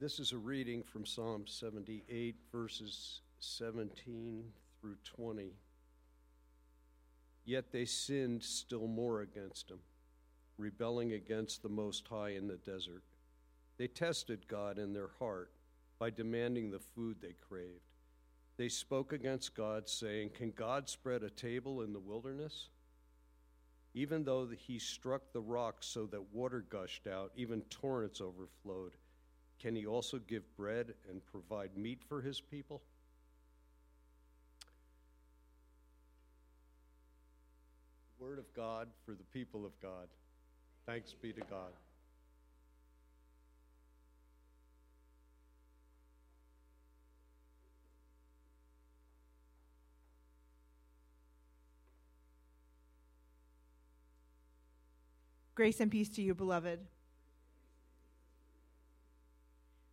This is a reading from Psalm 78, verses 17 through 20. Yet they sinned still more against him, rebelling against the Most High in the desert. They tested God in their heart by demanding the food they craved. They spoke against God, saying, Can God spread a table in the wilderness? Even though he struck the rocks so that water gushed out, even torrents overflowed, can he also give bread and provide meat for his people? Word of God for the people of God. Thanks be to God. Grace and peace to you, beloved.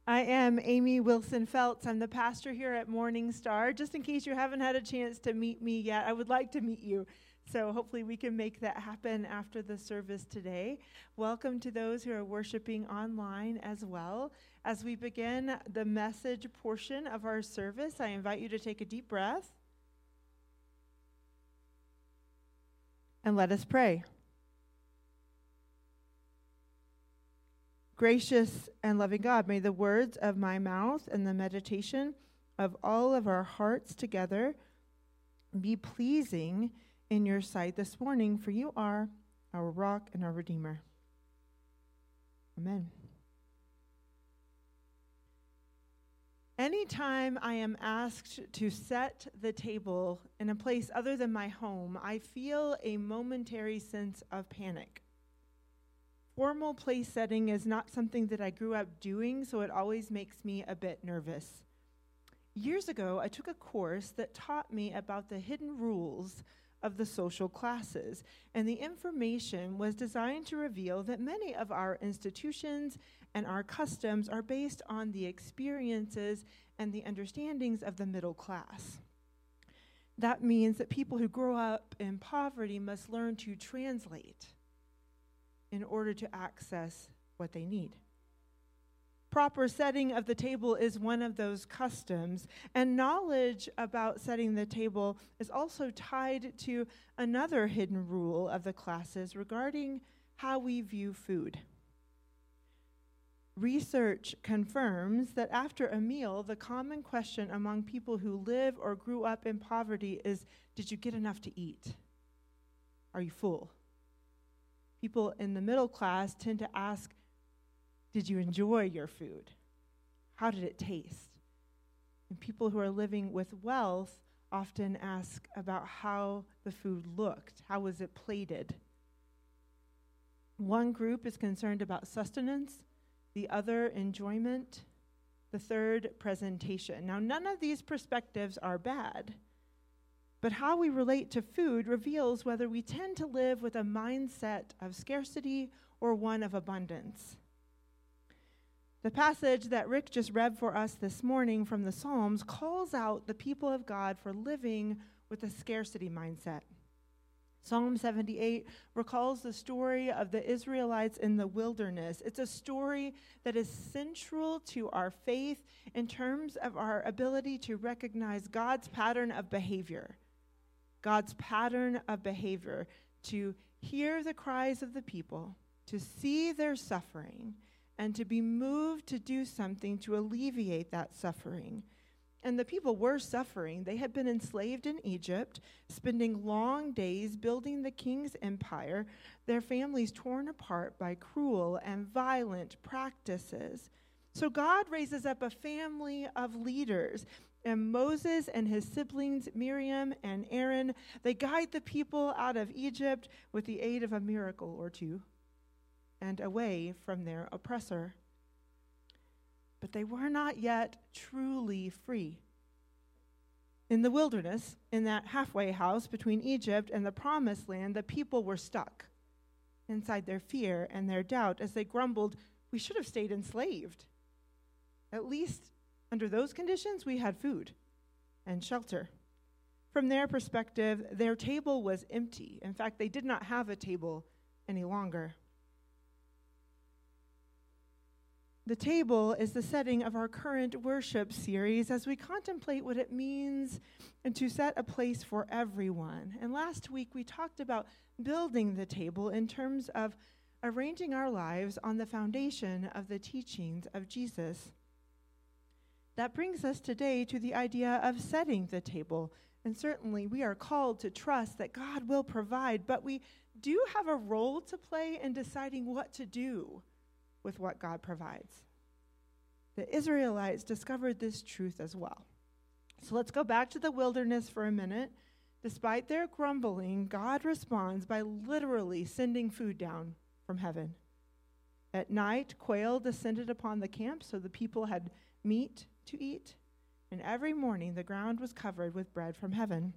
I am Amy Wilson Feltz. I'm the pastor here at Morning Star. Just in case you haven't had a chance to meet me yet, I would like to meet you. So hopefully we can make that happen after the service today. Welcome to those who are worshiping online as well. As we begin the message portion of our service, I invite you to take a deep breath and let us pray. Gracious and loving God, may the words of my mouth and the meditation of all of our hearts together be pleasing in your sight this morning, for you are our rock and our redeemer. Amen. Anytime I am asked to set the table in a place other than my home, I feel a momentary sense of panic formal place setting is not something that I grew up doing, so it always makes me a bit nervous. Years ago, I took a course that taught me about the hidden rules of the social classes, and the information was designed to reveal that many of our institutions and our customs are based on the experiences and the understandings of the middle class. That means that people who grow up in poverty must learn to translate in order to access what they need. Proper setting of the table is one of those customs, and knowledge about setting the table is also tied to another hidden rule of the classes regarding how we view food. Research confirms that after a meal, the common question among people who live or grew up in poverty is Did you get enough to eat? Are you full? People in the middle class tend to ask, Did you enjoy your food? How did it taste? And people who are living with wealth often ask about how the food looked. How was it plated? One group is concerned about sustenance, the other, enjoyment, the third, presentation. Now, none of these perspectives are bad. But how we relate to food reveals whether we tend to live with a mindset of scarcity or one of abundance. The passage that Rick just read for us this morning from the Psalms calls out the people of God for living with a scarcity mindset. Psalm 78 recalls the story of the Israelites in the wilderness. It's a story that is central to our faith in terms of our ability to recognize God's pattern of behavior. God's pattern of behavior to hear the cries of the people, to see their suffering, and to be moved to do something to alleviate that suffering. And the people were suffering. They had been enslaved in Egypt, spending long days building the king's empire, their families torn apart by cruel and violent practices. So God raises up a family of leaders and Moses and his siblings, Miriam and Aaron, they guide the people out of Egypt with the aid of a miracle or two and away from their oppressor. But they were not yet truly free. In the wilderness, in that halfway house between Egypt and the promised land, the people were stuck inside their fear and their doubt as they grumbled, We should have stayed enslaved. At least under those conditions, we had food and shelter. From their perspective, their table was empty. In fact, they did not have a table any longer. The table is the setting of our current worship series as we contemplate what it means and to set a place for everyone. And last week we talked about building the table in terms of arranging our lives on the foundation of the teachings of Jesus. That brings us today to the idea of setting the table. And certainly we are called to trust that God will provide, but we do have a role to play in deciding what to do with what God provides. The Israelites discovered this truth as well. So let's go back to the wilderness for a minute. Despite their grumbling, God responds by literally sending food down from heaven. At night, quail descended upon the camp, so the people had meat to eat. And every morning, the ground was covered with bread from heaven.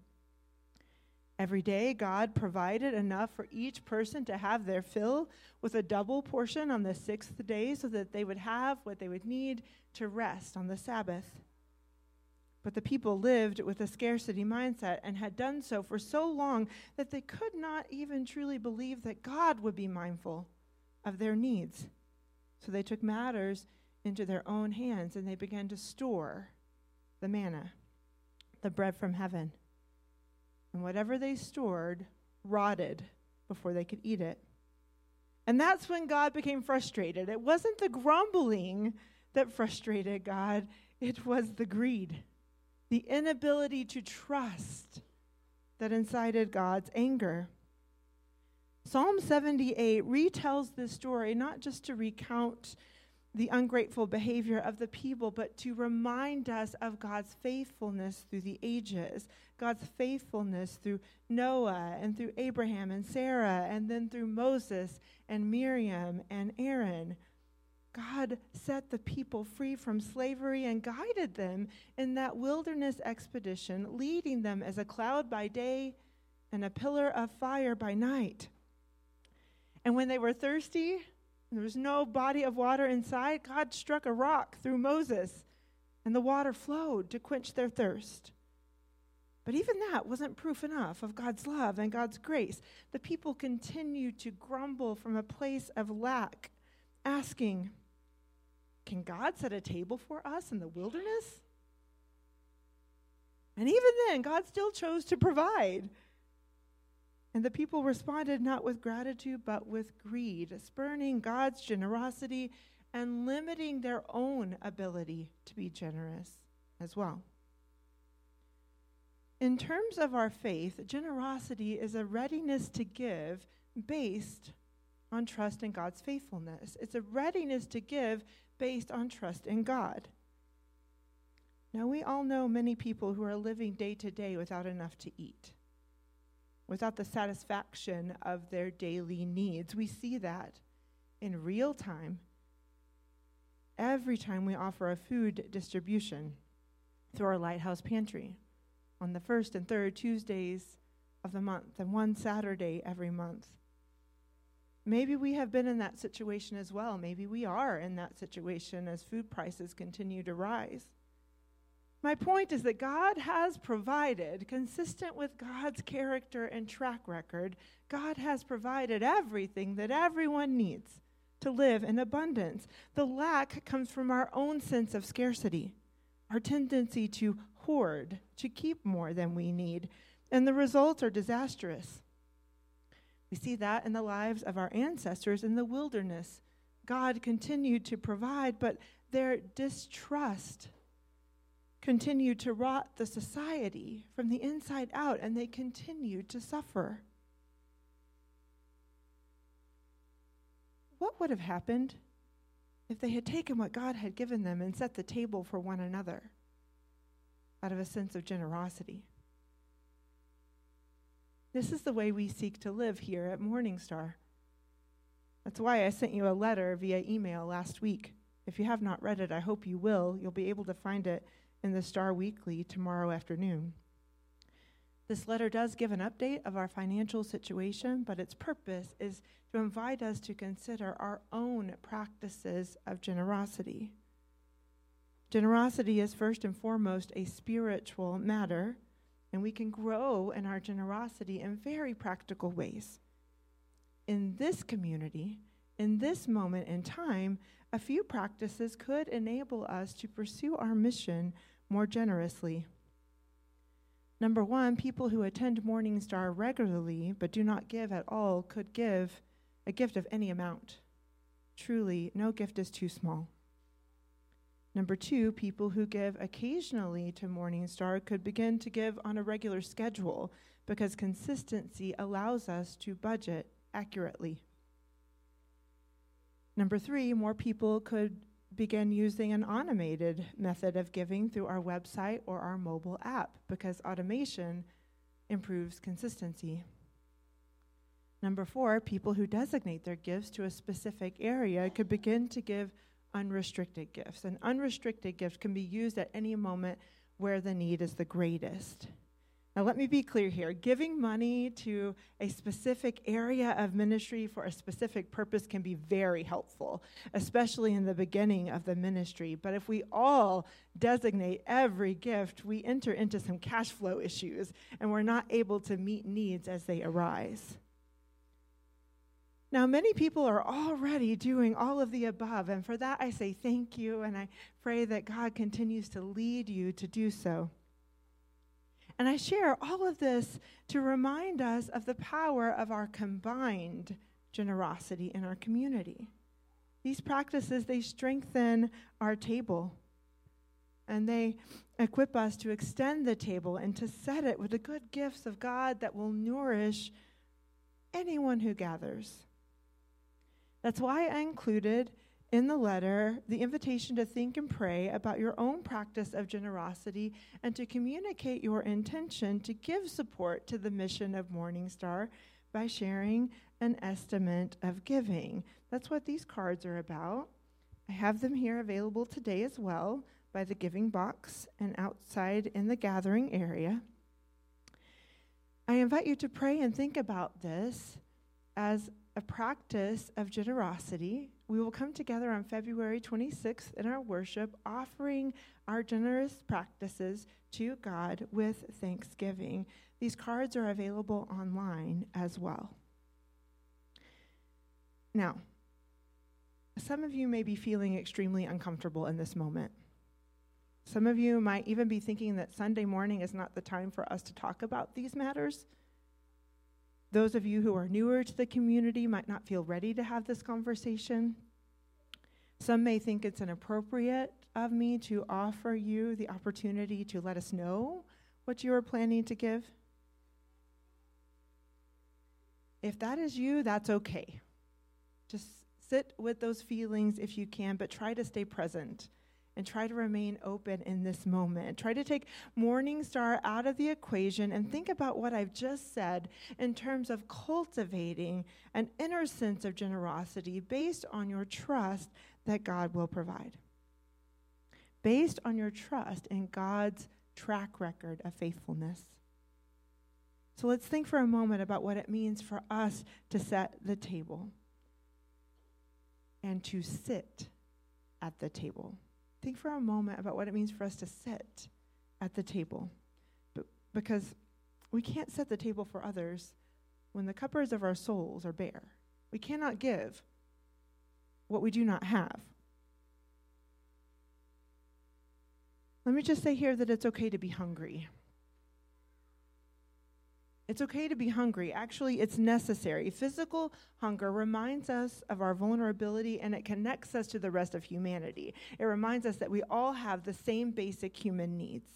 Every day, God provided enough for each person to have their fill with a double portion on the sixth day so that they would have what they would need to rest on the Sabbath. But the people lived with a scarcity mindset and had done so for so long that they could not even truly believe that God would be mindful of their needs. So they took matters into their own hands and they began to store the manna, the bread from heaven and whatever they stored rotted before they could eat it. And that's when God became frustrated. It wasn't the grumbling that frustrated God, it was the greed, the inability to trust that incited God's anger. Psalm 78 retells this story not just to recount the ungrateful behavior of the people, but to remind us of God's faithfulness through the ages, God's faithfulness through Noah and through Abraham and Sarah, and then through Moses and Miriam and Aaron. God set the people free from slavery and guided them in that wilderness expedition, leading them as a cloud by day and a pillar of fire by night. And when they were thirsty, there was no body of water inside. God struck a rock through Moses, and the water flowed to quench their thirst. But even that wasn't proof enough of God's love and God's grace. The people continued to grumble from a place of lack, asking, Can God set a table for us in the wilderness? And even then, God still chose to provide. And the people responded not with gratitude, but with greed, spurning God's generosity and limiting their own ability to be generous as well. In terms of our faith, generosity is a readiness to give based on trust in God's faithfulness. It's a readiness to give based on trust in God. Now, we all know many people who are living day to day without enough to eat without the satisfaction of their daily needs. We see that in real time every time we offer a food distribution through our Lighthouse Pantry on the first and third Tuesdays of the month and one Saturday every month. Maybe we have been in that situation as well. Maybe we are in that situation as food prices continue to rise. My point is that God has provided, consistent with God's character and track record, God has provided everything that everyone needs to live in abundance. The lack comes from our own sense of scarcity, our tendency to hoard, to keep more than we need, and the results are disastrous. We see that in the lives of our ancestors in the wilderness. God continued to provide, but their distrust continued to rot the society from the inside out, and they continued to suffer. What would have happened if they had taken what God had given them and set the table for one another out of a sense of generosity? This is the way we seek to live here at Morningstar. That's why I sent you a letter via email last week. If you have not read it, I hope you will. You'll be able to find it in the Star Weekly tomorrow afternoon. This letter does give an update of our financial situation, but its purpose is to invite us to consider our own practices of generosity. Generosity is first and foremost a spiritual matter, and we can grow in our generosity in very practical ways. In this community, in this moment in time, a few practices could enable us to pursue our mission more generously. Number one, people who attend Morning Star regularly but do not give at all could give a gift of any amount. Truly, no gift is too small. Number two, people who give occasionally to Morning Star could begin to give on a regular schedule because consistency allows us to budget accurately. Number three, more people could begin using an automated method of giving through our website or our mobile app because automation improves consistency. Number four, people who designate their gifts to a specific area could begin to give unrestricted gifts. An unrestricted gift can be used at any moment where the need is the greatest. Now, let me be clear here. Giving money to a specific area of ministry for a specific purpose can be very helpful, especially in the beginning of the ministry. But if we all designate every gift, we enter into some cash flow issues and we're not able to meet needs as they arise. Now, many people are already doing all of the above, and for that I say thank you, and I pray that God continues to lead you to do so. And I share all of this to remind us of the power of our combined generosity in our community. These practices, they strengthen our table and they equip us to extend the table and to set it with the good gifts of God that will nourish anyone who gathers. That's why I included in the letter the invitation to think and pray about your own practice of generosity and to communicate your intention to give support to the mission of Morning Star by sharing an estimate of giving. That's what these cards are about. I have them here available today as well by the giving box and outside in the gathering area. I invite you to pray and think about this as a practice of generosity. We will come together on February 26th in our worship, offering our generous practices to God with thanksgiving. These cards are available online as well. Now, some of you may be feeling extremely uncomfortable in this moment. Some of you might even be thinking that Sunday morning is not the time for us to talk about these matters. Those of you who are newer to the community might not feel ready to have this conversation. Some may think it's inappropriate of me to offer you the opportunity to let us know what you are planning to give. If that is you, that's okay. Just sit with those feelings if you can, but try to stay present and try to remain open in this moment. Try to take Morning Star out of the equation and think about what I've just said in terms of cultivating an inner sense of generosity based on your trust that God will provide. Based on your trust in God's track record of faithfulness. So let's think for a moment about what it means for us to set the table and to sit at the table. Think for a moment about what it means for us to sit at the table. But because we can't set the table for others when the cupboards of our souls are bare. We cannot give what we do not have. Let me just say here that it's okay to be hungry. It's okay to be hungry. Actually, it's necessary. Physical hunger reminds us of our vulnerability and it connects us to the rest of humanity. It reminds us that we all have the same basic human needs.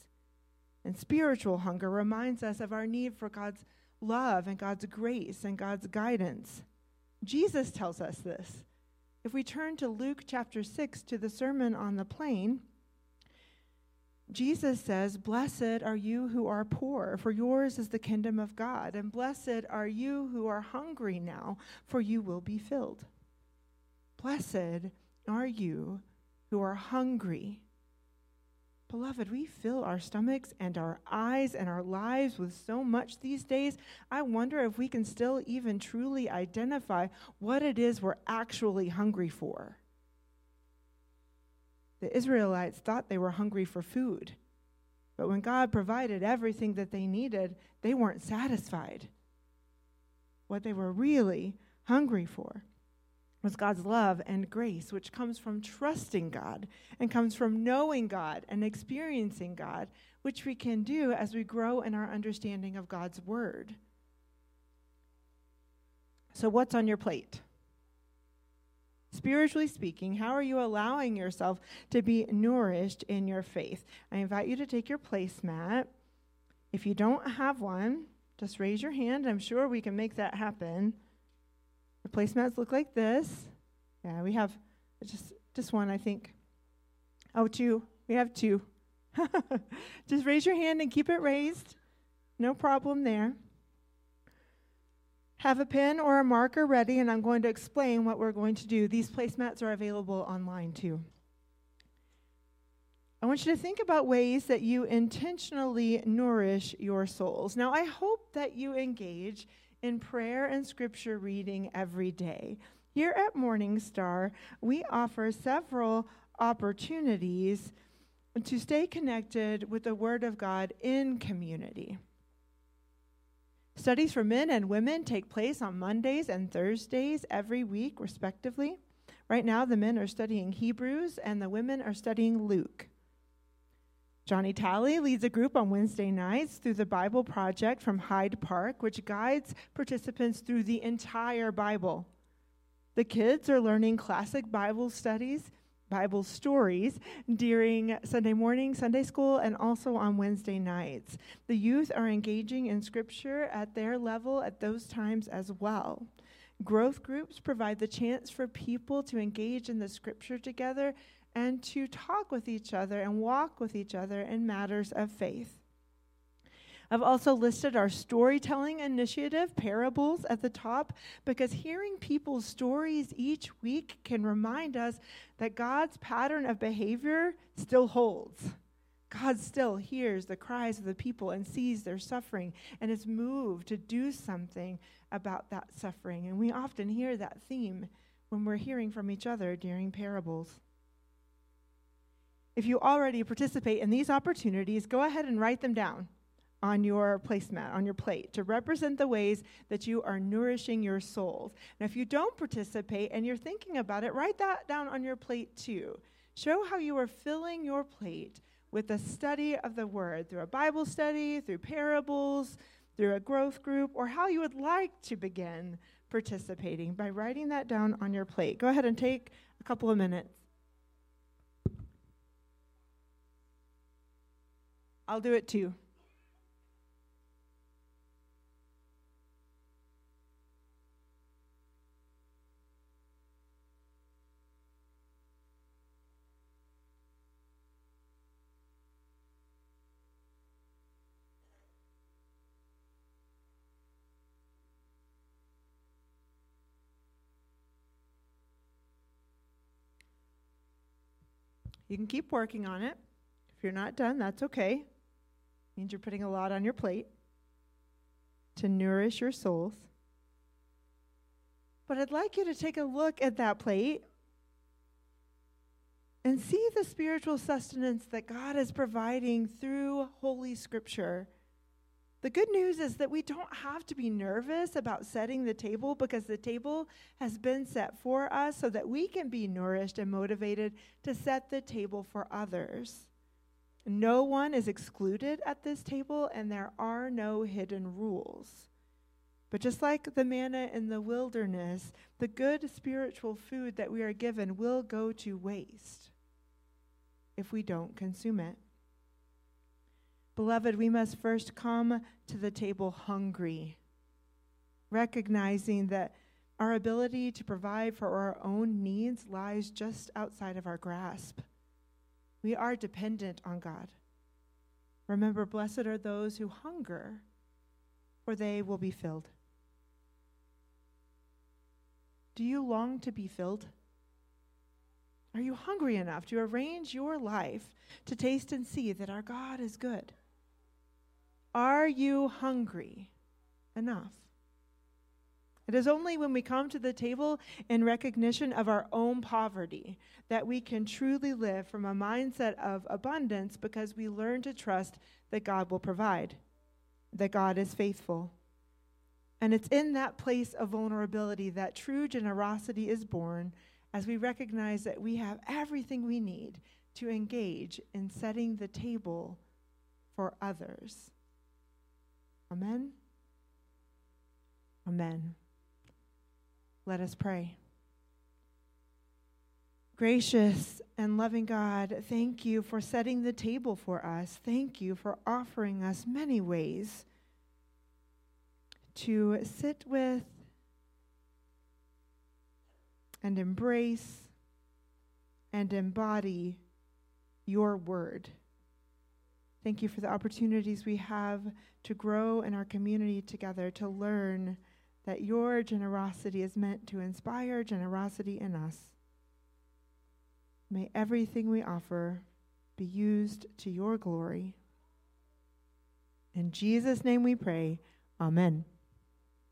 And spiritual hunger reminds us of our need for God's love and God's grace and God's guidance. Jesus tells us this. If we turn to Luke chapter 6 to the Sermon on the Plain, Jesus says, Blessed are you who are poor, for yours is the kingdom of God. And blessed are you who are hungry now, for you will be filled. Blessed are you who are hungry. Beloved, we fill our stomachs and our eyes and our lives with so much these days. I wonder if we can still even truly identify what it is we're actually hungry for. The Israelites thought they were hungry for food. But when God provided everything that they needed, they weren't satisfied. What they were really hungry for. was God's love and grace, which comes from trusting God and comes from knowing God and experiencing God, which we can do as we grow in our understanding of God's word. So, what's on your plate? Spiritually speaking, how are you allowing yourself to be nourished in your faith? I invite you to take your placemat. If you don't have one, just raise your hand. I'm sure we can make that happen. The placemats look like this. Yeah, we have just just one, I think. Oh, two. We have two. just raise your hand and keep it raised. No problem there. Have a pen or a marker ready, and I'm going to explain what we're going to do. These placemats are available online too. I want you to think about ways that you intentionally nourish your souls. Now, I hope that you engage in prayer and scripture reading every day. Here at Morning Star, we offer several opportunities to stay connected with the Word of God in community. Studies for men and women take place on Mondays and Thursdays every week, respectively. Right now, the men are studying Hebrews and the women are studying Luke. Johnny Talley leads a group on Wednesday nights through the Bible Project from Hyde Park, which guides participants through the entire Bible. The kids are learning classic Bible studies, Bible stories during Sunday morning, Sunday school, and also on Wednesday nights. The youth are engaging in Scripture at their level at those times as well. Growth groups provide the chance for people to engage in the Scripture together and to talk with each other and walk with each other in matters of faith. I've also listed our storytelling initiative, Parables, at the top, because hearing people's stories each week can remind us that God's pattern of behavior still holds. God still hears the cries of the people and sees their suffering and is moved to do something about that suffering. And we often hear that theme when we're hearing from each other during parables. If you already participate in these opportunities, go ahead and write them down on your placemat, on your plate, to represent the ways that you are nourishing your souls. Now, if you don't participate and you're thinking about it, write that down on your plate too. Show how you are filling your plate with the study of the Word through a Bible study, through parables, through a growth group, or how you would like to begin participating by writing that down on your plate. Go ahead and take a couple of minutes. I'll do it too. You can keep working on it. If you're not done, that's okay means you're putting a lot on your plate to nourish your souls. But I'd like you to take a look at that plate and see the spiritual sustenance that God is providing through Holy Scripture. The good news is that we don't have to be nervous about setting the table because the table has been set for us so that we can be nourished and motivated to set the table for others. No one is excluded at this table, and there are no hidden rules. But just like the manna in the wilderness, the good spiritual food that we are given will go to waste if we don't consume it. Beloved, we must first come to the table hungry, recognizing that our ability to provide for our own needs lies just outside of our grasp. We are dependent on God. Remember, blessed are those who hunger, for they will be filled. Do you long to be filled? Are you hungry enough to arrange your life to taste and see that our God is good? Are you hungry enough? It is only when we come to the table in recognition of our own poverty that we can truly live from a mindset of abundance because we learn to trust that God will provide, that God is faithful. And it's in that place of vulnerability that true generosity is born as we recognize that we have everything we need to engage in setting the table for others. Amen. Amen. Let us pray. Gracious and loving God, thank you for setting the table for us. Thank you for offering us many ways to sit with and embrace and embody your word. Thank you for the opportunities we have to grow in our community together, to learn that your generosity is meant to inspire generosity in us. May everything we offer be used to your glory. In Jesus' name we pray. Amen.